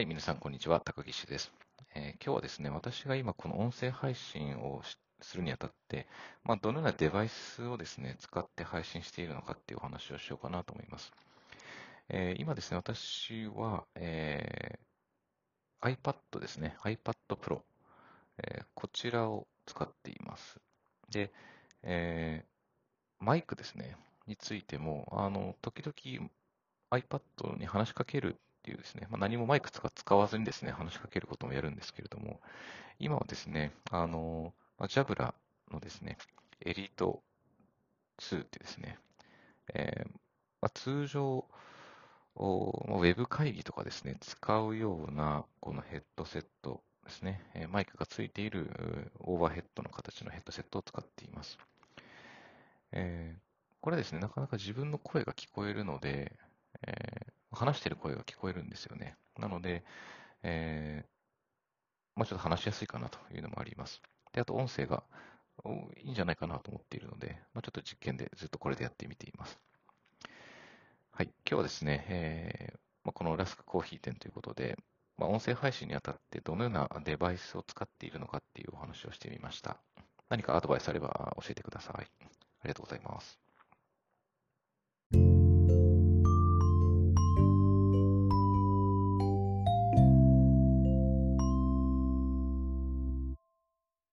はい、皆さん、こんにちは。高岸です、えー、今日はですね、私が今、この音声配信をするにあたって、まあ、どのようなデバイスをですね、使って配信しているのかっていうお話をしようかなと思います。えー、今ですね、私は、えー、iPad ですね、iPad Pro、えこちらを使っています。で、えマイクですね、についても、あの、時々 iPad に話しかけるっていうですね、まあ、何もマイク使わずにですね、話しかけることもやるんですけれども、今はですね、あの、ジャブラのですね、エリート2ってですね、えー、まあ、通常、ウェブ会議とかですね、使うようなこのヘッドセットですね、マイクがついているオーバーヘッドの形のヘッドセットを使っています。えー、これですね、なかなか自分の声が聞こえるので、え、話してる声が聞こえるんですよね。なので、えー、まあ、ちょっと話しやすいかなというのもあります。で、あと音声がいいんじゃないかなと思っているので、まあ、ちょっと実験でずっとこれでやってみています。はい、今日はですね、えー、まあ、このラスクコーヒー店ということで、まあ、音声配信にあたってどのようなデバイスを使っているのかっていうお話をしてみました。何かアドバイスあれば教えてください。ありがとうございます。